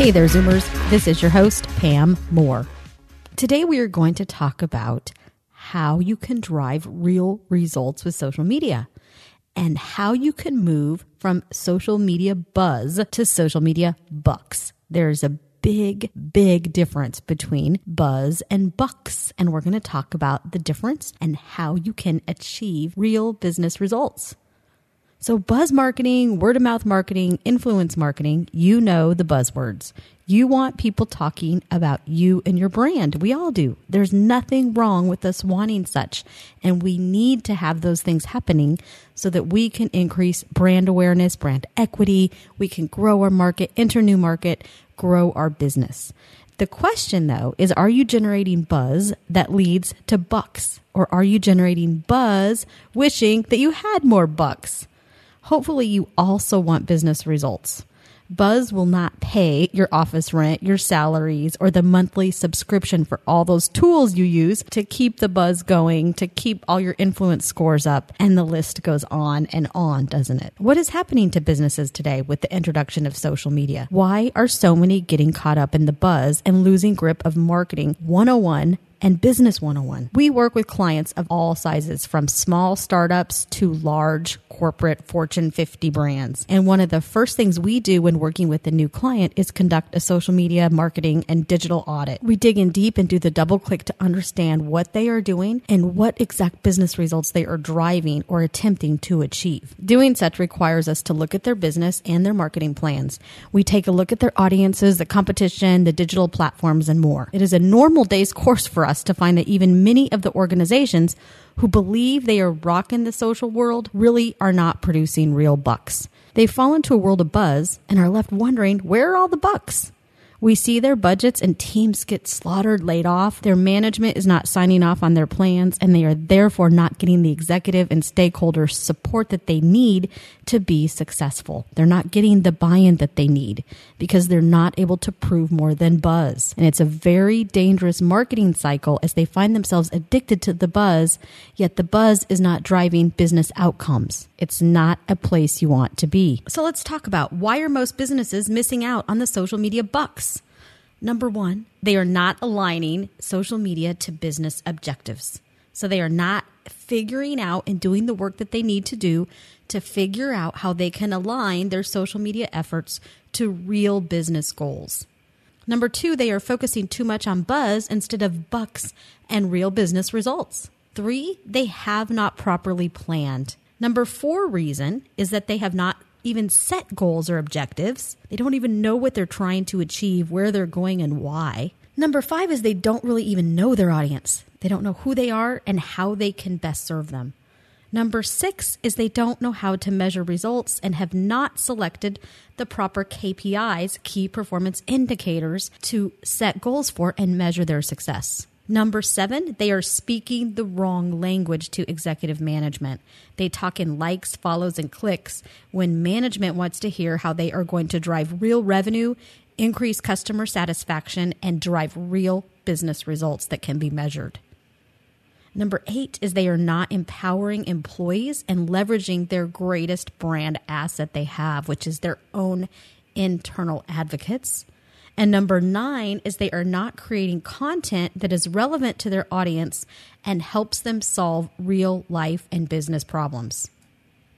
Hey there, Zoomers. This is your host, Pam Moore. Today, we are going to talk about how you can drive real results with social media and how you can move from social media buzz to social media bucks. There's a big, big difference between buzz and bucks. And we're going to talk about the difference and how you can achieve real business results. So, buzz marketing, word of mouth marketing, influence marketing, you know the buzzwords. You want people talking about you and your brand. We all do. There's nothing wrong with us wanting such. And we need to have those things happening so that we can increase brand awareness, brand equity. We can grow our market, enter new market, grow our business. The question though is are you generating buzz that leads to bucks? Or are you generating buzz wishing that you had more bucks? Hopefully, you also want business results. Buzz will not pay your office rent, your salaries, or the monthly subscription for all those tools you use to keep the buzz going, to keep all your influence scores up. And the list goes on and on, doesn't it? What is happening to businesses today with the introduction of social media? Why are so many getting caught up in the buzz and losing grip of marketing 101 and Business 101. We work with clients of all sizes, from small startups to large corporate Fortune 50 brands. And one of the first things we do when working with a new client is conduct a social media marketing and digital audit. We dig in deep and do the double click to understand what they are doing and what exact business results they are driving or attempting to achieve. Doing such requires us to look at their business and their marketing plans. We take a look at their audiences, the competition, the digital platforms, and more. It is a normal day's course for us to find that even many of the organizations who believe they are rocking the social world really are not producing real bucks. They fall into a world of buzz and are left wondering where are all the bucks? We see their budgets and teams get slaughtered, laid off. Their management is not signing off on their plans, and they are therefore not getting the executive and stakeholder support that they need to be successful. They're not getting the buy in that they need because they're not able to prove more than buzz. And it's a very dangerous marketing cycle as they find themselves addicted to the buzz, yet the buzz is not driving business outcomes. It's not a place you want to be. So let's talk about why are most businesses missing out on the social media bucks? Number one, they are not aligning social media to business objectives. So they are not figuring out and doing the work that they need to do to figure out how they can align their social media efforts to real business goals. Number two, they are focusing too much on buzz instead of bucks and real business results. Three, they have not properly planned. Number four reason is that they have not even set goals or objectives. They don't even know what they're trying to achieve, where they're going, and why. Number five is they don't really even know their audience. They don't know who they are and how they can best serve them. Number six is they don't know how to measure results and have not selected the proper KPIs, key performance indicators, to set goals for and measure their success. Number seven, they are speaking the wrong language to executive management. They talk in likes, follows, and clicks when management wants to hear how they are going to drive real revenue, increase customer satisfaction, and drive real business results that can be measured. Number eight is they are not empowering employees and leveraging their greatest brand asset they have, which is their own internal advocates. And number nine is they are not creating content that is relevant to their audience and helps them solve real life and business problems.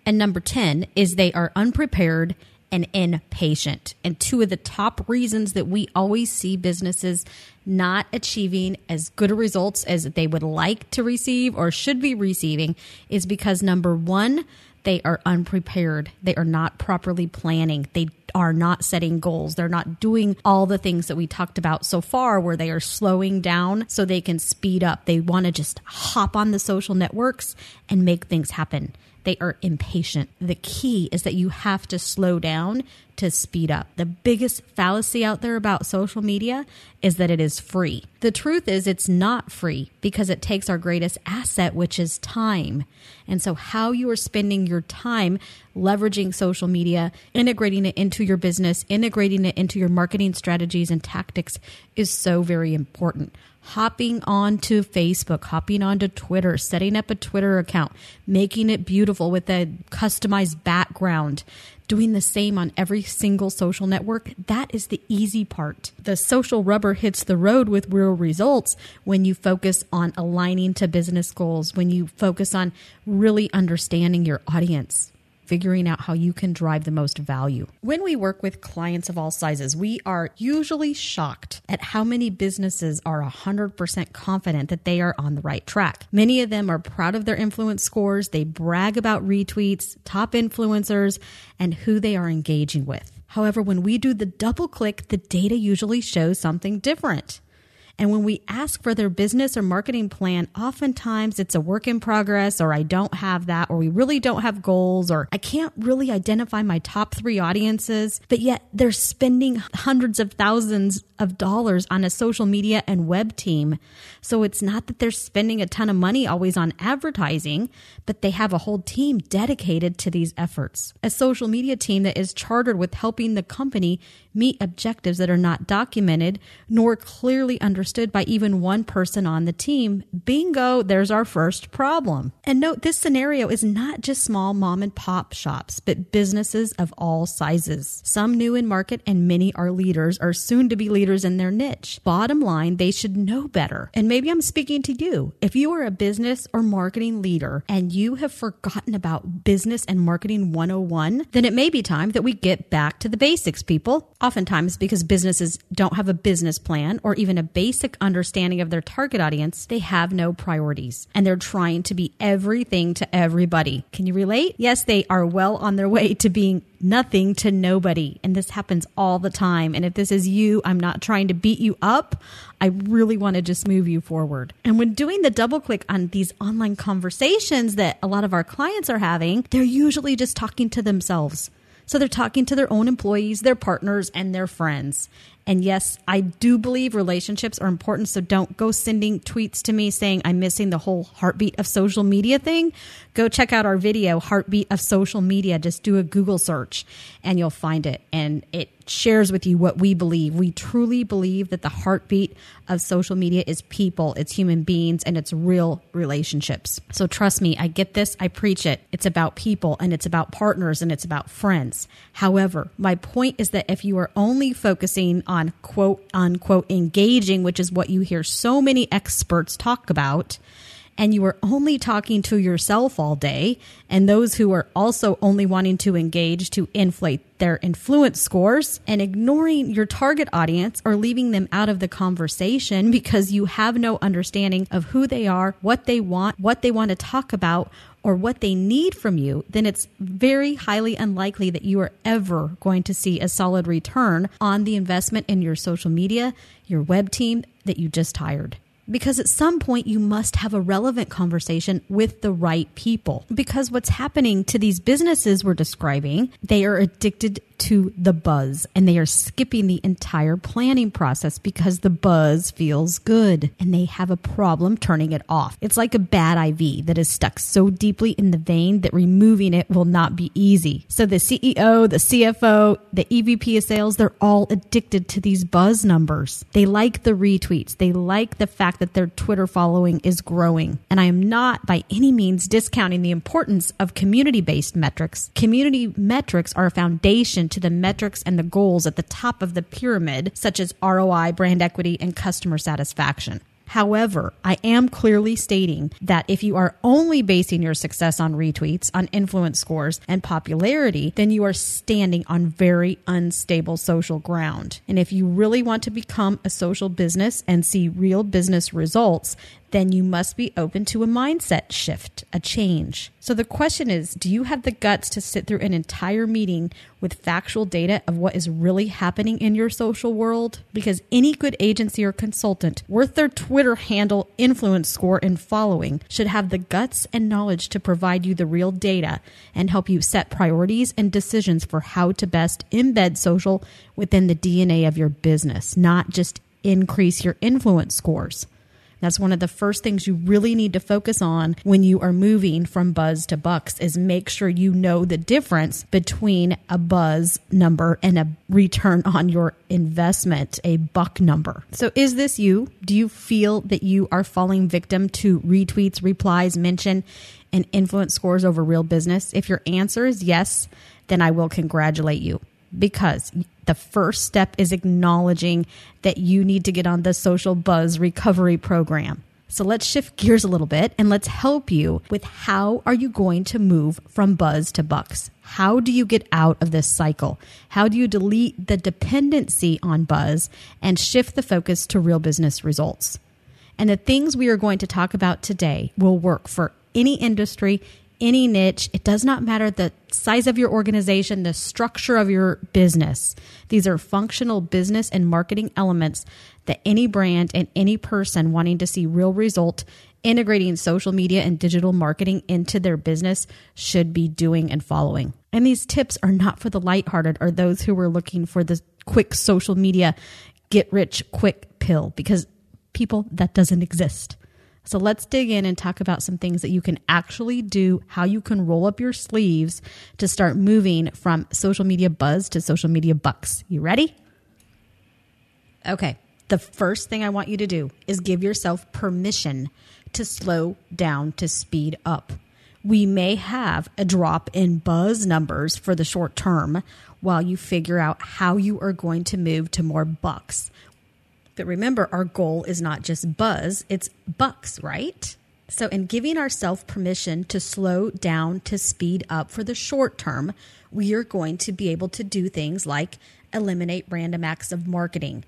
And number 10 is they are unprepared and impatient. And two of the top reasons that we always see businesses not achieving as good results as they would like to receive or should be receiving is because number one, they are unprepared. They are not properly planning. They are not setting goals. They're not doing all the things that we talked about so far where they are slowing down so they can speed up. They want to just hop on the social networks and make things happen. They are impatient. The key is that you have to slow down to speed up. The biggest fallacy out there about social media is that it is free. The truth is, it's not free because it takes our greatest asset, which is time. And so, how you are spending your time leveraging social media, integrating it into your business, integrating it into your marketing strategies and tactics is so very important hopping onto Facebook, hopping onto Twitter, setting up a Twitter account, making it beautiful with a customized background, doing the same on every single social network, that is the easy part. The social rubber hits the road with real results when you focus on aligning to business goals, when you focus on really understanding your audience figuring out how you can drive the most value. When we work with clients of all sizes, we are usually shocked at how many businesses are 100% confident that they are on the right track. Many of them are proud of their influence scores, they brag about retweets, top influencers, and who they are engaging with. However, when we do the double click, the data usually shows something different. And when we ask for their business or marketing plan, oftentimes it's a work in progress, or I don't have that, or we really don't have goals, or I can't really identify my top three audiences. But yet they're spending hundreds of thousands of dollars on a social media and web team. So it's not that they're spending a ton of money always on advertising, but they have a whole team dedicated to these efforts. A social media team that is chartered with helping the company meet objectives that are not documented nor clearly understood by even one person on the team. Bingo, there's our first problem. And note this scenario is not just small mom and pop shops, but businesses of all sizes. Some new in market and many are leaders or soon to be leaders in their niche. Bottom line, they should know better. And maybe I'm speaking to you. If you are a business or marketing leader and you have forgotten about business and marketing 101, then it may be time that we get back to the basics, people oftentimes because businesses don't have a business plan or even a basic understanding of their target audience, they have no priorities and they're trying to be everything to everybody. Can you relate? Yes, they are well on their way to being nothing to nobody. And this happens all the time. And if this is you, I'm not trying to beat you up. I really want to just move you forward. And when doing the double click on these online conversations that a lot of our clients are having, they're usually just talking to themselves. So they're talking to their own employees, their partners, and their friends. And yes, I do believe relationships are important. So don't go sending tweets to me saying I'm missing the whole heartbeat of social media thing. Go check out our video, Heartbeat of Social Media. Just do a Google search and you'll find it. And it shares with you what we believe. We truly believe that the heartbeat of social media is people, it's human beings, and it's real relationships. So trust me, I get this, I preach it. It's about people and it's about partners and it's about friends. However, my point is that if you are only focusing on quote unquote engaging, which is what you hear so many experts talk about, and you are only talking to yourself all day, and those who are also only wanting to engage to inflate their influence scores and ignoring your target audience or leaving them out of the conversation because you have no understanding of who they are, what they want, what they want to talk about, or what they need from you, then it's very highly unlikely that you are ever going to see a solid return on the investment in your social media, your web team that you just hired because at some point you must have a relevant conversation with the right people. Because what's happening to these businesses we're describing, they are addicted to the buzz and they are skipping the entire planning process because the buzz feels good and they have a problem turning it off. It's like a bad IV that is stuck so deeply in the vein that removing it will not be easy. So the CEO, the CFO, the EVP of sales, they're all addicted to these buzz numbers. They like the retweets. They like the fact that their Twitter following is growing. And I am not by any means discounting the importance of community based metrics. Community metrics are a foundation to the metrics and the goals at the top of the pyramid, such as ROI, brand equity, and customer satisfaction. However, I am clearly stating that if you are only basing your success on retweets, on influence scores, and popularity, then you are standing on very unstable social ground. And if you really want to become a social business and see real business results, then you must be open to a mindset shift, a change. So the question is do you have the guts to sit through an entire meeting with factual data of what is really happening in your social world? Because any good agency or consultant worth their Twitter handle, influence score, and following should have the guts and knowledge to provide you the real data and help you set priorities and decisions for how to best embed social within the DNA of your business, not just increase your influence scores. That's one of the first things you really need to focus on when you are moving from buzz to bucks is make sure you know the difference between a buzz number and a return on your investment, a buck number. So is this you? Do you feel that you are falling victim to retweets, replies, mention, and influence scores over real business? If your answer is yes, then I will congratulate you because the first step is acknowledging that you need to get on the social buzz recovery program. So let's shift gears a little bit and let's help you with how are you going to move from buzz to bucks? How do you get out of this cycle? How do you delete the dependency on buzz and shift the focus to real business results? And the things we are going to talk about today will work for any industry, any niche. It does not matter the size of your organization, the structure of your business. These are functional business and marketing elements that any brand and any person wanting to see real result integrating social media and digital marketing into their business should be doing and following. And these tips are not for the lighthearted or those who are looking for the quick social media get rich quick pill because people that doesn't exist. So let's dig in and talk about some things that you can actually do, how you can roll up your sleeves to start moving from social media buzz to social media bucks. You ready? Okay. The first thing I want you to do is give yourself permission to slow down, to speed up. We may have a drop in buzz numbers for the short term while you figure out how you are going to move to more bucks but remember, our goal is not just buzz, it's bucks, right? So, in giving ourselves permission to slow down, to speed up for the short term, we are going to be able to do things like eliminate random acts of marketing,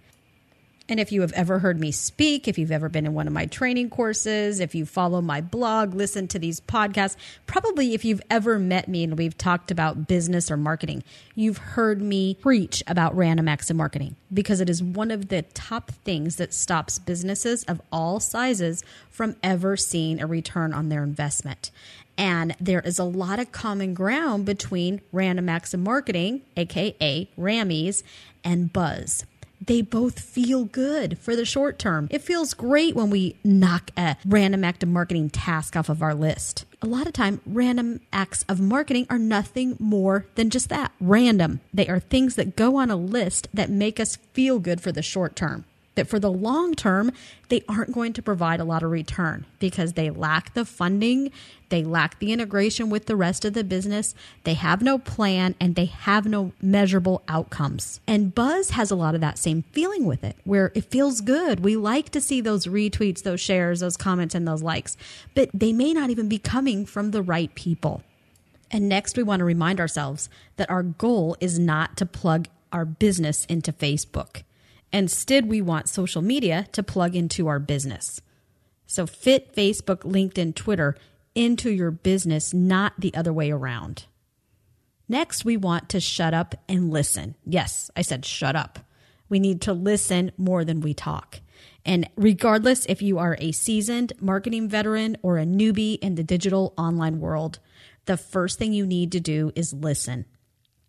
and if you have ever heard me speak, if you've ever been in one of my training courses, if you follow my blog, listen to these podcasts, probably if you've ever met me and we've talked about business or marketing, you've heard me preach about random acts of marketing because it is one of the top things that stops businesses of all sizes from ever seeing a return on their investment. And there is a lot of common ground between random acts of marketing, aka RAMMYs, and buzz they both feel good for the short term. It feels great when we knock a random act of marketing task off of our list. A lot of time, random acts of marketing are nothing more than just that random. They are things that go on a list that make us feel good for the short term that for the long term, they aren't going to provide a lot of return because they lack the funding, they lack the integration with the rest of the business, they have no plan, and they have no measurable outcomes. And Buzz has a lot of that same feeling with it, where it feels good. We like to see those retweets, those shares, those comments, and those likes, but they may not even be coming from the right people. And next, we want to remind ourselves that our goal is not to plug our business into Facebook. Instead, we want social media to plug into our business. So fit Facebook, LinkedIn, Twitter into your business, not the other way around. Next, we want to shut up and listen. Yes, I said shut up. We need to listen more than we talk. And regardless if you are a seasoned marketing veteran or a newbie in the digital online world, the first thing you need to do is listen.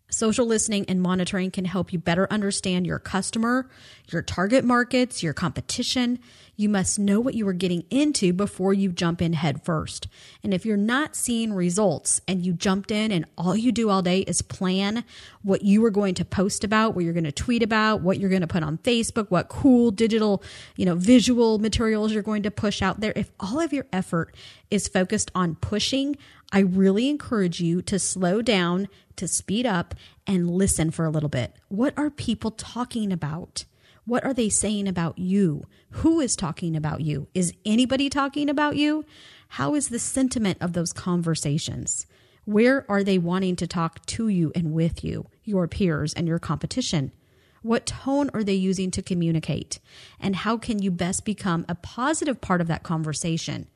Social listening and monitoring can help you better understand your customer, your target markets, your competition. You must know what you are getting into before you jump in head first. And if you're not seeing results and you jumped in and all you do all day is plan what you are going to post about, what you're going to tweet about, what you're going to put on Facebook, what cool digital, you know, visual materials you're going to push out there, if all of your effort is focused on pushing, I really encourage you to slow down, to speed up, and listen for a little bit. What are people talking about? What are they saying about you? Who is talking about you? Is anybody talking about you? How is the sentiment of those conversations? Where are they wanting to talk to you and with you, your peers and your competition? What tone are they using to communicate? And how can you best become a positive part of that conversation?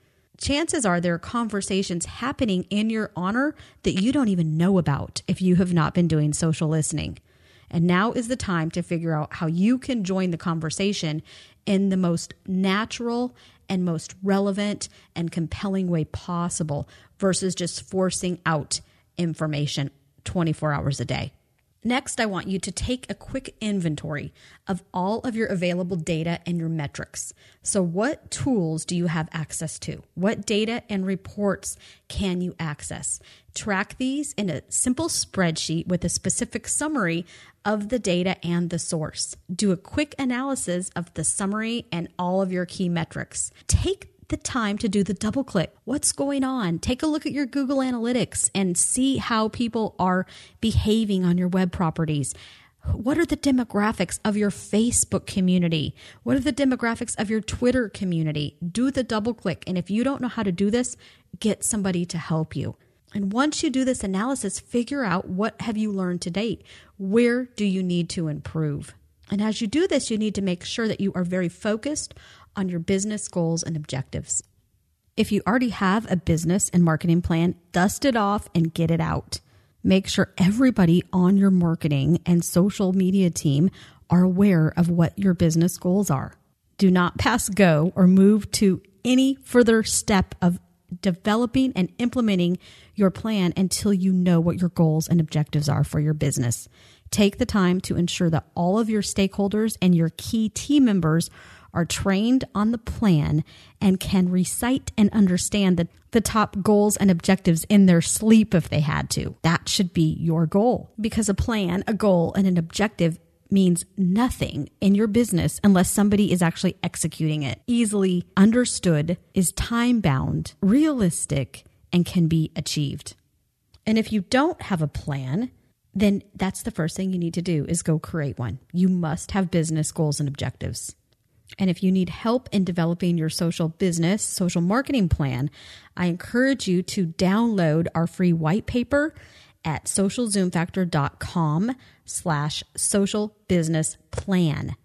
Chances are there are conversations happening in your honor that you don't even know about if you have not been doing social listening. And now is the time to figure out how you can join the conversation in the most natural and most relevant and compelling way possible versus just forcing out information 24 hours a day. Next, I want you to take a quick inventory of all of your available data and your metrics. So, what tools do you have access to? What data and reports can you access? Track these in a simple spreadsheet with a specific summary of the data and the source. Do a quick analysis of the summary and all of your key metrics. Take the time to do the double click. What's going on? Take a look at your Google Analytics and see how people are behaving on your web properties. What are the demographics of your Facebook community? What are the demographics of your Twitter community? Do the double click. And if you don't know how to do this, get somebody to help you. And once you do this analysis, figure out what have you learned to date? Where do you need to improve? And as you do this, you need to make sure that you are very focused on your business goals and objectives. If you already have a business and marketing plan, dust it off and get it out. Make sure everybody on your marketing and social media team are aware of what your business goals are. Do not pass go or move to any further step of developing and implementing your plan until you know what your goals and objectives are for your business. Take the time to ensure that all of your stakeholders and your key team members are trained on the plan and can recite and understand the, the top goals and objectives in their sleep if they had to. That should be your goal because a plan, a goal, and an objective means nothing in your business unless somebody is actually executing it. Easily understood, is time bound, realistic, and can be achieved. And if you don't have a plan, then that's the first thing you need to do is go create one. You must have business goals and objectives. And if you need help in developing your social business, social marketing plan, I encourage you to download our free white paper at socialzoomfactor.com slash social business plan.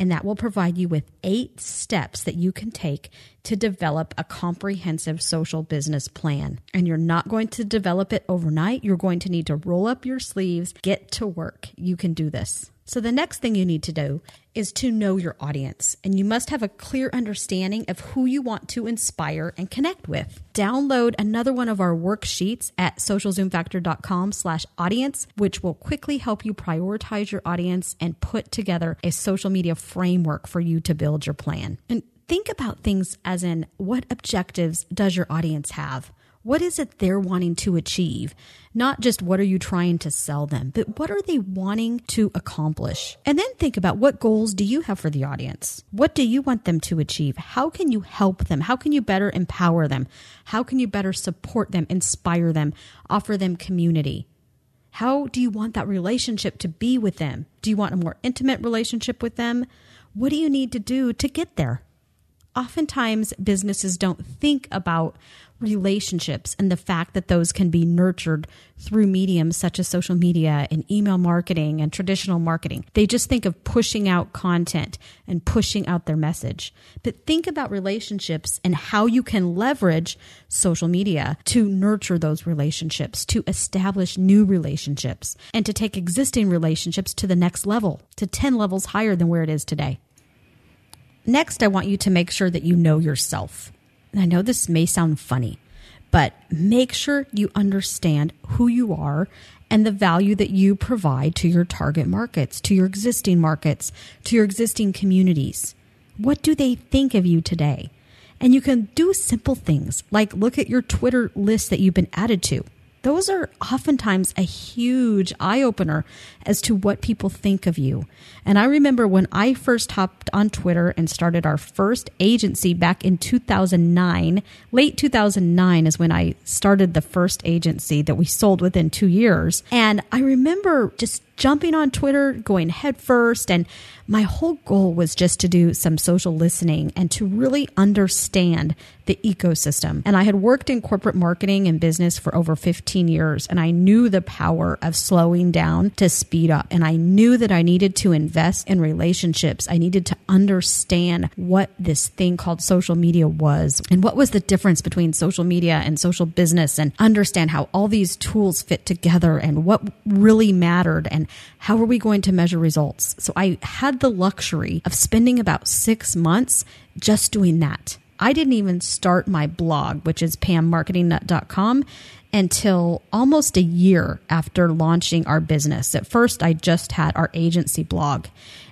And that will provide you with eight steps that you can take to develop a comprehensive social business plan. And you're not going to develop it overnight. You're going to need to roll up your sleeves, get to work. You can do this. So, the next thing you need to do is to know your audience, and you must have a clear understanding of who you want to inspire and connect with. Download another one of our worksheets at socialzoomfactor.com slash audience, which will quickly help you prioritize your audience and put together a social media framework for you to build your plan. And think about things as in what objectives does your audience have? What is it they're wanting to achieve? Not just what are you trying to sell them, but what are they wanting to accomplish? And then think about what goals do you have for the audience? What do you want them to achieve? How can you help them? How can you better empower them? How can you better support them, inspire them, offer them community? How do you want that relationship to be with them? Do you want a more intimate relationship with them? What do you need to do to get there? Oftentimes, businesses don't think about relationships and the fact that those can be nurtured through mediums such as social media and email marketing and traditional marketing. They just think of pushing out content and pushing out their message. But think about relationships and how you can leverage social media to nurture those relationships, to establish new relationships, and to take existing relationships to the next level, to 10 levels higher than where it is today. Next, I want you to make sure that you know yourself. I know this may sound funny, but make sure you understand who you are and the value that you provide to your target markets, to your existing markets, to your existing communities. What do they think of you today? And you can do simple things like look at your Twitter list that you've been added to those are oftentimes a huge eye opener as to what people think of you. And I remember when I first hopped on Twitter and started our first agency back in 2009, late 2009 is when I started the first agency that we sold within two years. And I remember just jumping on Twitter, going headfirst. And my whole goal was just to do some social listening and to really understand the ecosystem. And I had worked in corporate marketing and business for over 15 15 years and I knew the power of slowing down to speed up. And I knew that I needed to invest in relationships. I needed to understand what this thing called social media was and what was the difference between social media and social business and understand how all these tools fit together and what really mattered and how are we going to measure results. So I had the luxury of spending about six months just doing that. I didn't even start my blog, which is pammarketingnut.com, until almost a year after launching our business. At first, I just had our agency blog.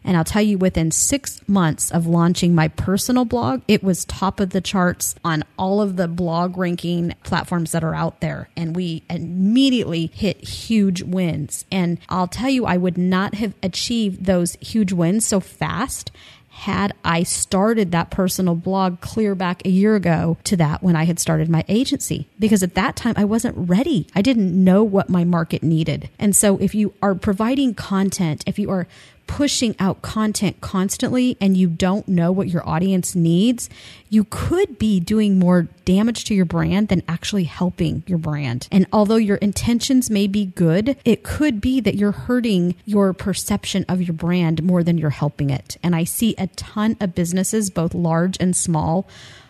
And I'll tell you, within six months of launching my personal blog, it was top of the charts on all of the blog ranking platforms that are out there. And we immediately hit huge wins. And I'll tell you, I would not have achieved those huge wins so fast had I started that personal blog clear back a year ago to that when I had started my agency. Because at that time, I wasn't ready. I didn't know what my market needed. And so if you are providing content, if you are pushing out content constantly and you don't know what your audience needs, you could be doing more damage to your brand than actually helping your brand. And although your intentions may be good, it could be that you're hurting your perception of your brand more than you're helping it. And I see a ton of businesses, both large and small,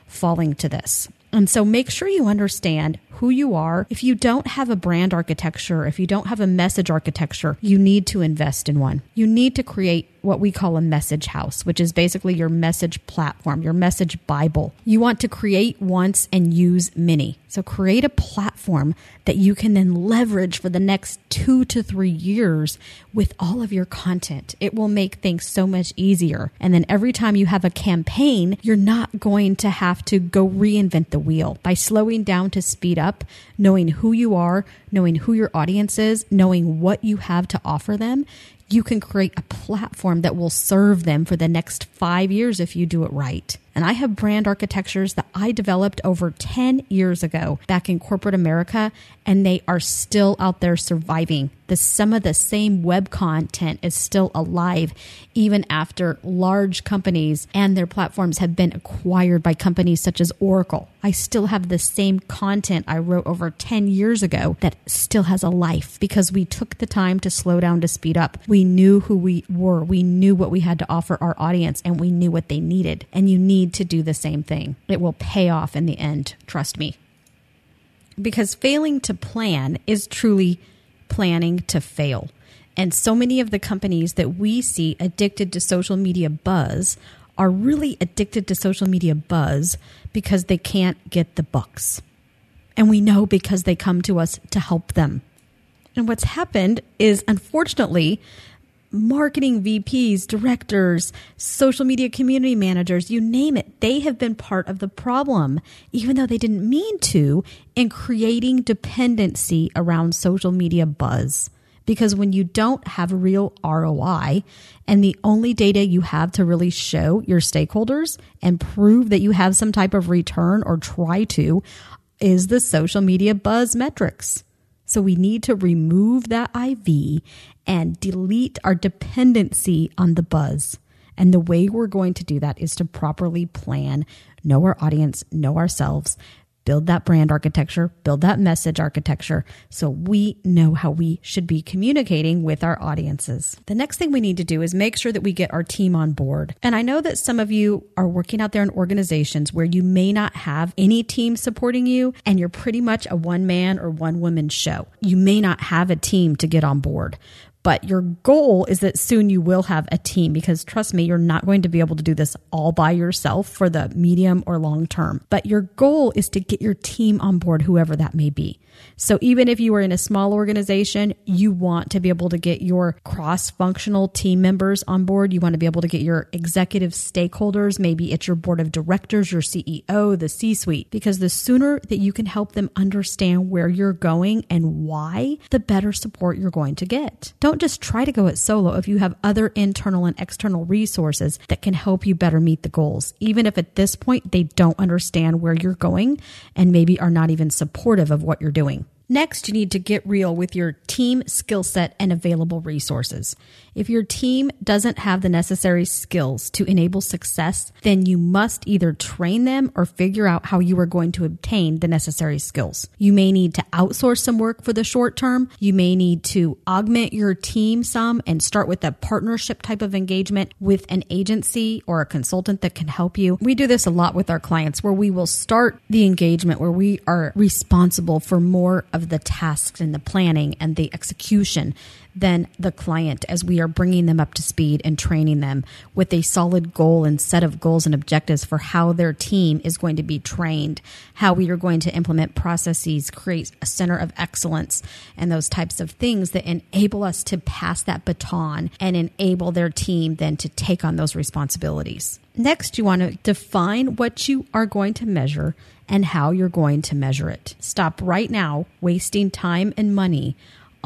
falling to this. And so make sure you understand who you are. If you don't have a brand architecture, if you don't have a message architecture, you need to invest in one. You need to create what we call a message house, which is basically your message platform, your message Bible. You want to create once and use many. So create a platform that you can then leverage for the next two to three years with all of your content. It will make things so much easier. And then every time you have a campaign, you're not going to have to go reinvent the wheel by slowing down to speed up, knowing who you are, knowing who your audience is, knowing what you have to offer them you can create a platform that will serve them for the next five years if you do it right. And I have brand architectures that I developed over 10 years ago back in corporate America, and they are still out there surviving. The, some of the same web content is still alive even after large companies and their platforms have been acquired by companies such as Oracle. I still have the same content I wrote over 10 years ago that still has a life because we took the time to slow down to speed up. We knew who we were, we knew what we had to offer our audience, and we knew what they needed. And you need to do the same thing. It will pay off in the end, trust me. Because failing to plan is truly planning to fail. And so many of the companies that we see addicted to social media buzz are really addicted to social media buzz because they can't get the bucks. And we know because they come to us to help them. And what's happened is, unfortunately, marketing VPs, directors, social media community managers, you name it, they have been part of the problem, even though they didn't mean to, in creating dependency around social media buzz. Because when you don't have real ROI and the only data you have to really show your stakeholders and prove that you have some type of return or try to is the social media buzz metrics. So we need to remove that IV and delete our dependency on the buzz. And the way we're going to do that is to properly plan, know our audience, know ourselves, build that brand architecture, build that message architecture so we know how we should be communicating with our audiences. The next thing we need to do is make sure that we get our team on board. And I know that some of you are working out there in organizations where you may not have any team supporting you and you're pretty much a one man or one woman show. You may not have a team to get on board. But your goal is that soon you will have a team because trust me, you're not going to be able to do this all by yourself for the medium or long term. But your goal is to get your team on board, whoever that may be. So even if you are in a small organization, you want to be able to get your cross functional team members on board. You want to be able to get your executive stakeholders. Maybe it's your board of directors, your CEO, the C suite, because the sooner that you can help them understand where you're going and why, the better support you're going to get. Don't just try to go it solo if you have other internal and external resources that can help you better meet the goals, even if at this point they don't understand where you're going and maybe are not even supportive of what you're doing. Next, you need to get real with your team skill set and available resources. If your team doesn't have the necessary skills to enable success, then you must either train them or figure out how you are going to obtain the necessary skills. You may need to outsource some work for the short term. You may need to augment your team some and start with a partnership type of engagement with an agency or a consultant that can help you. We do this a lot with our clients where we will start the engagement where we are responsible for more of the tasks and the planning and the execution than the client as we are bringing them up to speed and training them with a solid goal and set of goals and objectives for how their team is going to be trained, how we are going to implement processes, create a center of excellence, and those types of things that enable us to pass that baton and enable their team then to take on those responsibilities. Next, you want to define what you are going to measure and how you're going to measure it. Stop right now wasting time and money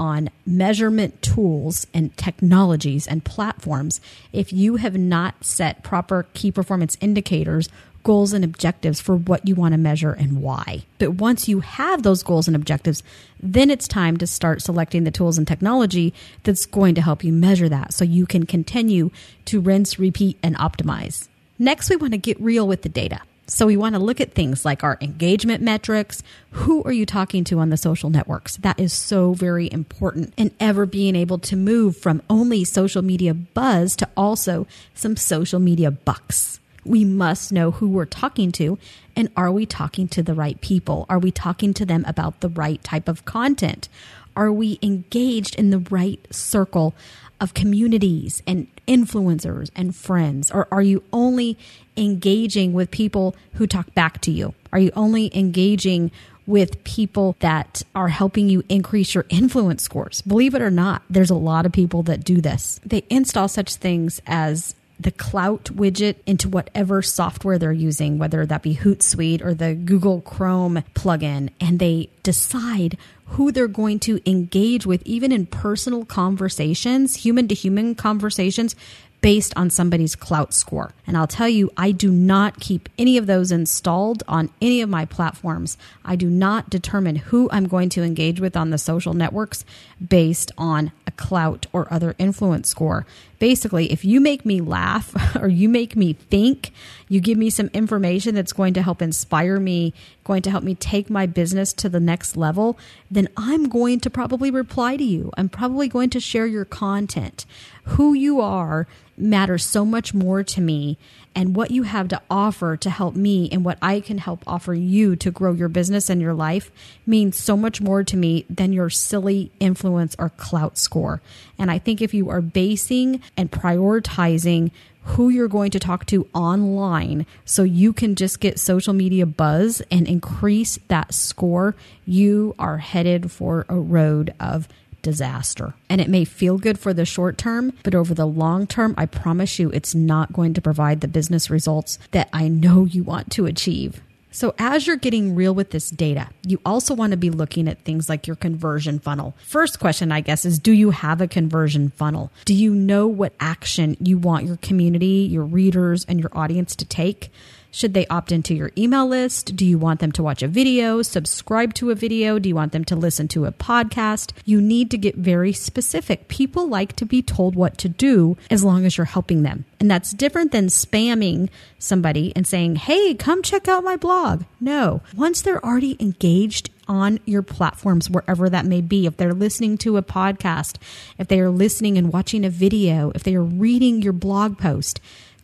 on measurement tools and technologies and platforms if you have not set proper key performance indicators, goals, and objectives for what you want to measure and why. But once you have those goals and objectives, then it's time to start selecting the tools and technology that's going to help you measure that so you can continue to rinse, repeat, and optimize. Next, we want to get real with the data. So we want to look at things like our engagement metrics. Who are you talking to on the social networks? That is so very important And ever being able to move from only social media buzz to also some social media bucks. We must know who we're talking to and are we talking to the right people? Are we talking to them about the right type of content? Are we engaged in the right circle of communities and influencers and friends? Or are you only engaging with people who talk back to you? Are you only engaging with people that are helping you increase your influence scores? Believe it or not, there's a lot of people that do this. They install such things as the Klout widget into whatever software they're using, whether that be Hootsuite or the Google Chrome plugin, and they decide who they're going to engage with, even in personal conversations, human to human conversations, based on somebody's Klout score. And I'll tell you, I do not keep any of those installed on any of my platforms. I do not determine who I'm going to engage with on the social networks based on a Klout or other influence score. Basically, if you make me laugh or you make me think, you give me some information that's going to help inspire me, going to help me take my business to the next level, then I'm going to probably reply to you. I'm probably going to share your content. Who you are matters so much more to me and what you have to offer to help me and what I can help offer you to grow your business and your life means so much more to me than your silly influence or Klout score. And I think if you are basing and prioritizing who you're going to talk to online so you can just get social media buzz and increase that score, you are headed for a road of disaster. And it may feel good for the short term, but over the long term, I promise you it's not going to provide the business results that I know you want to achieve. So, as you're getting real with this data, you also want to be looking at things like your conversion funnel. First question, I guess, is do you have a conversion funnel? Do you know what action you want your community, your readers, and your audience to take? Should they opt into your email list? Do you want them to watch a video, subscribe to a video? Do you want them to listen to a podcast? You need to get very specific. People like to be told what to do as long as you're helping them. And that's different than spamming somebody and saying, hey, come check out my blog. No, once they're already engaged on your platforms, wherever that may be. If they're listening to a podcast, if they are listening and watching a video, if they are reading your blog post,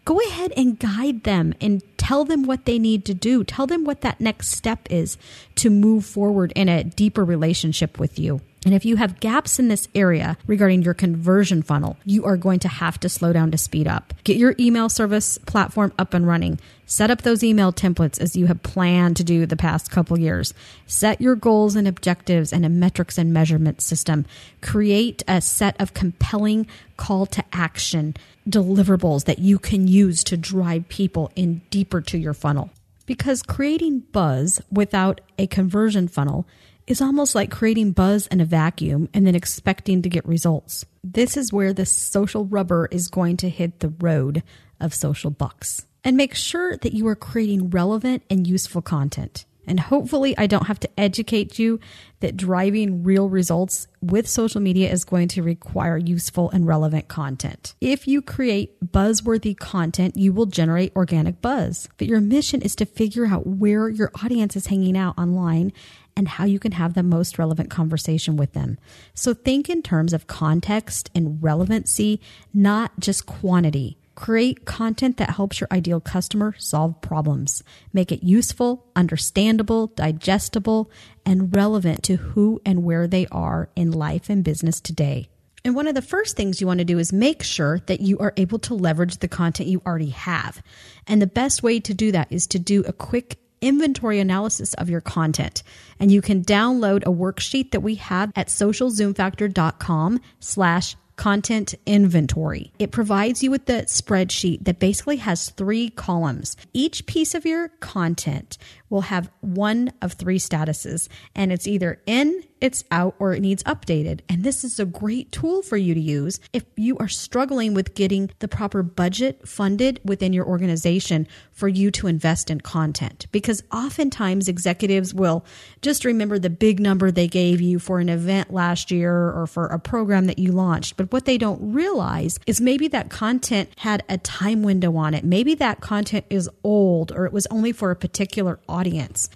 go ahead and guide them and tell them what they need to do. Tell them what that next step is to move forward in a deeper relationship with you. And if you have gaps in this area regarding your conversion funnel, you are going to have to slow down to speed up. Get your email service platform up and running. Set up those email templates as you have planned to do the past couple years. Set your goals and objectives and a metrics and measurement system. Create a set of compelling call to action deliverables that you can use to drive people in deeper to your funnel. Because creating buzz without a conversion funnel is almost like creating buzz in a vacuum and then expecting to get results. This is where the social rubber is going to hit the road of social bucks. And make sure that you are creating relevant and useful content. And hopefully, I don't have to educate you that driving real results with social media is going to require useful and relevant content. If you create buzzworthy content, you will generate organic buzz. But your mission is to figure out where your audience is hanging out online and how you can have the most relevant conversation with them. So think in terms of context and relevancy, not just quantity. Create content that helps your ideal customer solve problems. Make it useful, understandable, digestible, and relevant to who and where they are in life and business today. And one of the first things you want to do is make sure that you are able to leverage the content you already have. And the best way to do that is to do a quick inventory analysis of your content. And you can download a worksheet that we have at socialzoomfactor.com slash content inventory. It provides you with the spreadsheet that basically has three columns. Each piece of your content will have one of three statuses, and it's either in, it's out, or it needs updated. And this is a great tool for you to use if you are struggling with getting the proper budget funded within your organization for you to invest in content. Because oftentimes executives will just remember the big number they gave you for an event last year or for a program that you launched. But what they don't realize is maybe that content had a time window on it. Maybe that content is old or it was only for a particular audience.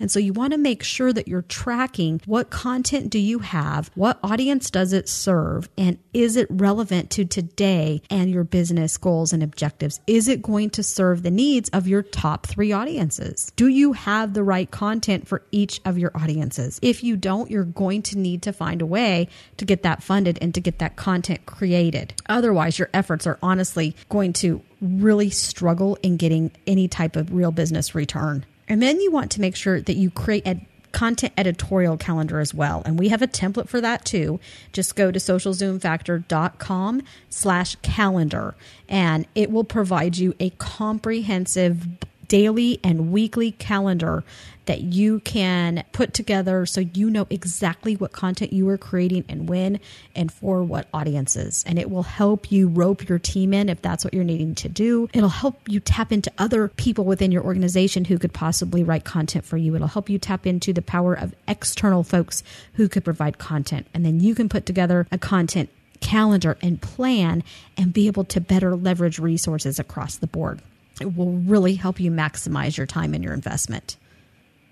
And so you want to make sure that you're tracking what content do you have, what audience does it serve, and is it relevant to today and your business goals and objectives? Is it going to serve the needs of your top three audiences? Do you have the right content for each of your audiences? If you don't, you're going to need to find a way to get that funded and to get that content created. Otherwise, your efforts are honestly going to really struggle in getting any type of real business return. And then you want to make sure that you create a content editorial calendar as well. And we have a template for that too. Just go to socialzoomfactor.com slash calendar and it will provide you a comprehensive daily and weekly calendar that you can put together so you know exactly what content you are creating and when and for what audiences. And it will help you rope your team in if that's what you're needing to do. It'll help you tap into other people within your organization who could possibly write content for you. It'll help you tap into the power of external folks who could provide content. And then you can put together a content calendar and plan and be able to better leverage resources across the board. It will really help you maximize your time and your investment.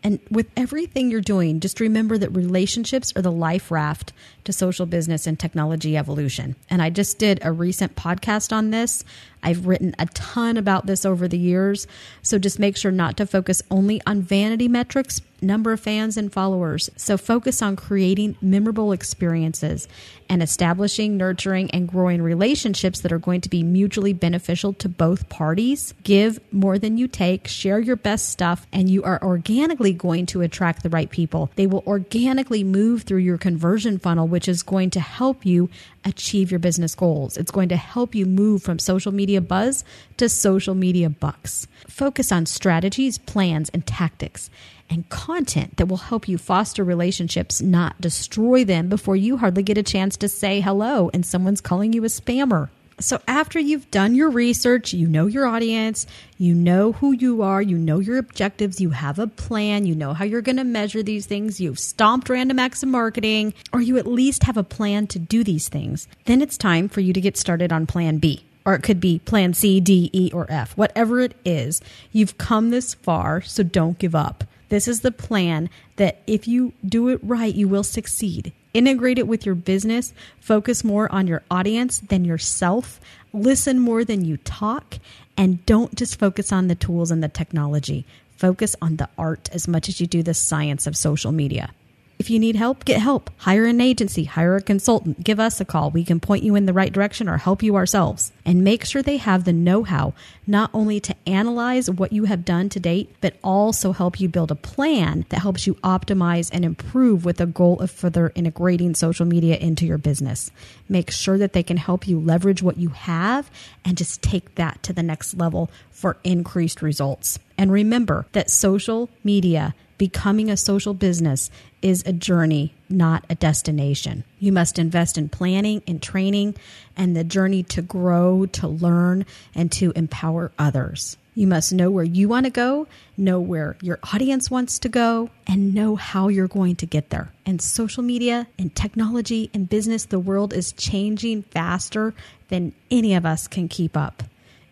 And with everything you're doing, just remember that relationships are the life raft to social business and technology evolution. And I just did a recent podcast on this. I've written a ton about this over the years. So just make sure not to focus only on vanity metrics, number of fans and followers. So focus on creating memorable experiences and establishing, nurturing, and growing relationships that are going to be mutually beneficial to both parties. Give more than you take, share your best stuff, and you are organically going to attract the right people. They will organically move through your conversion funnel, which is going to help you achieve your business goals. It's going to help you move from social media buzz to social media bucks. Focus on strategies, plans, and tactics and content that will help you foster relationships, not destroy them before you hardly get a chance to say hello and someone's calling you a spammer. So, after you've done your research, you know your audience, you know who you are, you know your objectives, you have a plan, you know how you're going to measure these things, you've stomped random acts of marketing, or you at least have a plan to do these things, then it's time for you to get started on plan B. Or it could be plan C, D, E, or F. Whatever it is, you've come this far, so don't give up. This is the plan that if you do it right, you will succeed. Integrate it with your business. Focus more on your audience than yourself. Listen more than you talk. And don't just focus on the tools and the technology. Focus on the art as much as you do the science of social media. If you need help, get help. Hire an agency, hire a consultant, give us a call. We can point you in the right direction or help you ourselves. And make sure they have the know how, not only to analyze what you have done to date, but also help you build a plan that helps you optimize and improve with the goal of further integrating social media into your business. Make sure that they can help you leverage what you have and just take that to the next level for increased results. And remember that social media becoming a social business is a journey, not a destination. You must invest in planning and training and the journey to grow, to learn, and to empower others. You must know where you want to go, know where your audience wants to go, and know how you're going to get there. And social media and technology and business, the world is changing faster than any of us can keep up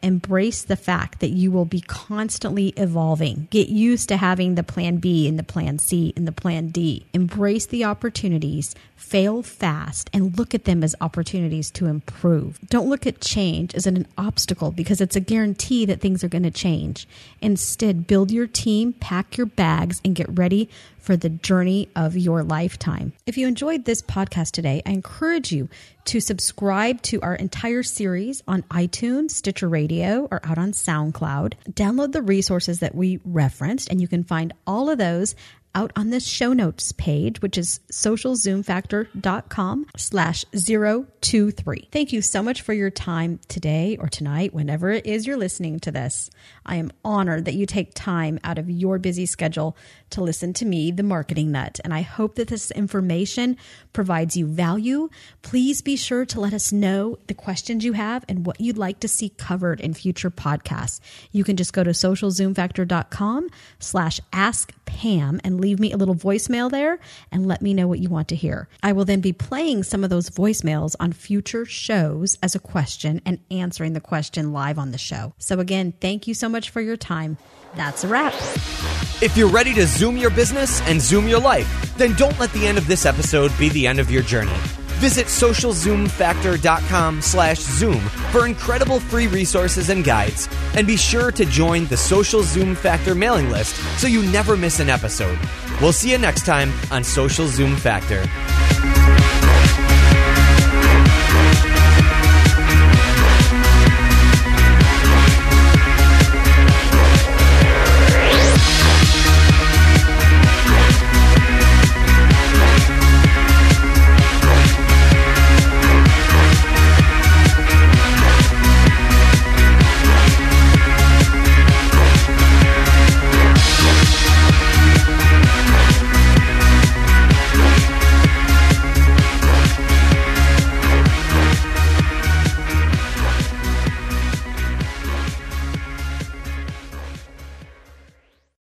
embrace the fact that you will be constantly evolving. Get used to having the plan B and the plan C and the plan D. Embrace the opportunities, fail fast, and look at them as opportunities to improve. Don't look at change as an obstacle because it's a guarantee that things are going to change. Instead, build your team, pack your bags, and get ready for the journey of your lifetime. If you enjoyed this podcast today, I encourage you to subscribe to our entire series on iTunes, Stitcher Radio, or out on SoundCloud. Download the resources that we referenced, and you can find all of those out on the show notes page, which is socialzoomfactor.com slash 023. Thank you so much for your time today or tonight, whenever it is you're listening to this. I am honored that you take time out of your busy schedule to listen to me, the marketing nut, and I hope that this information provides you value. Please be sure to let us know the questions you have and what you'd like to see covered in future podcasts. You can just go to socialzoomfactor.com slash ask Pam and leave me a little voicemail there and let me know what you want to hear. I will then be playing some of those voicemails on future shows as a question and answering the question live on the show. So again, thank you so much for your time. That's a wrap. If you're ready to zoom your business and zoom your life, then don't let the end of this episode be the end of your journey. Visit socialzoomfactor.com slash zoom for incredible free resources and guides. And be sure to join the Social Zoom Factor mailing list so you never miss an episode. We'll see you next time on Social Zoom Factor.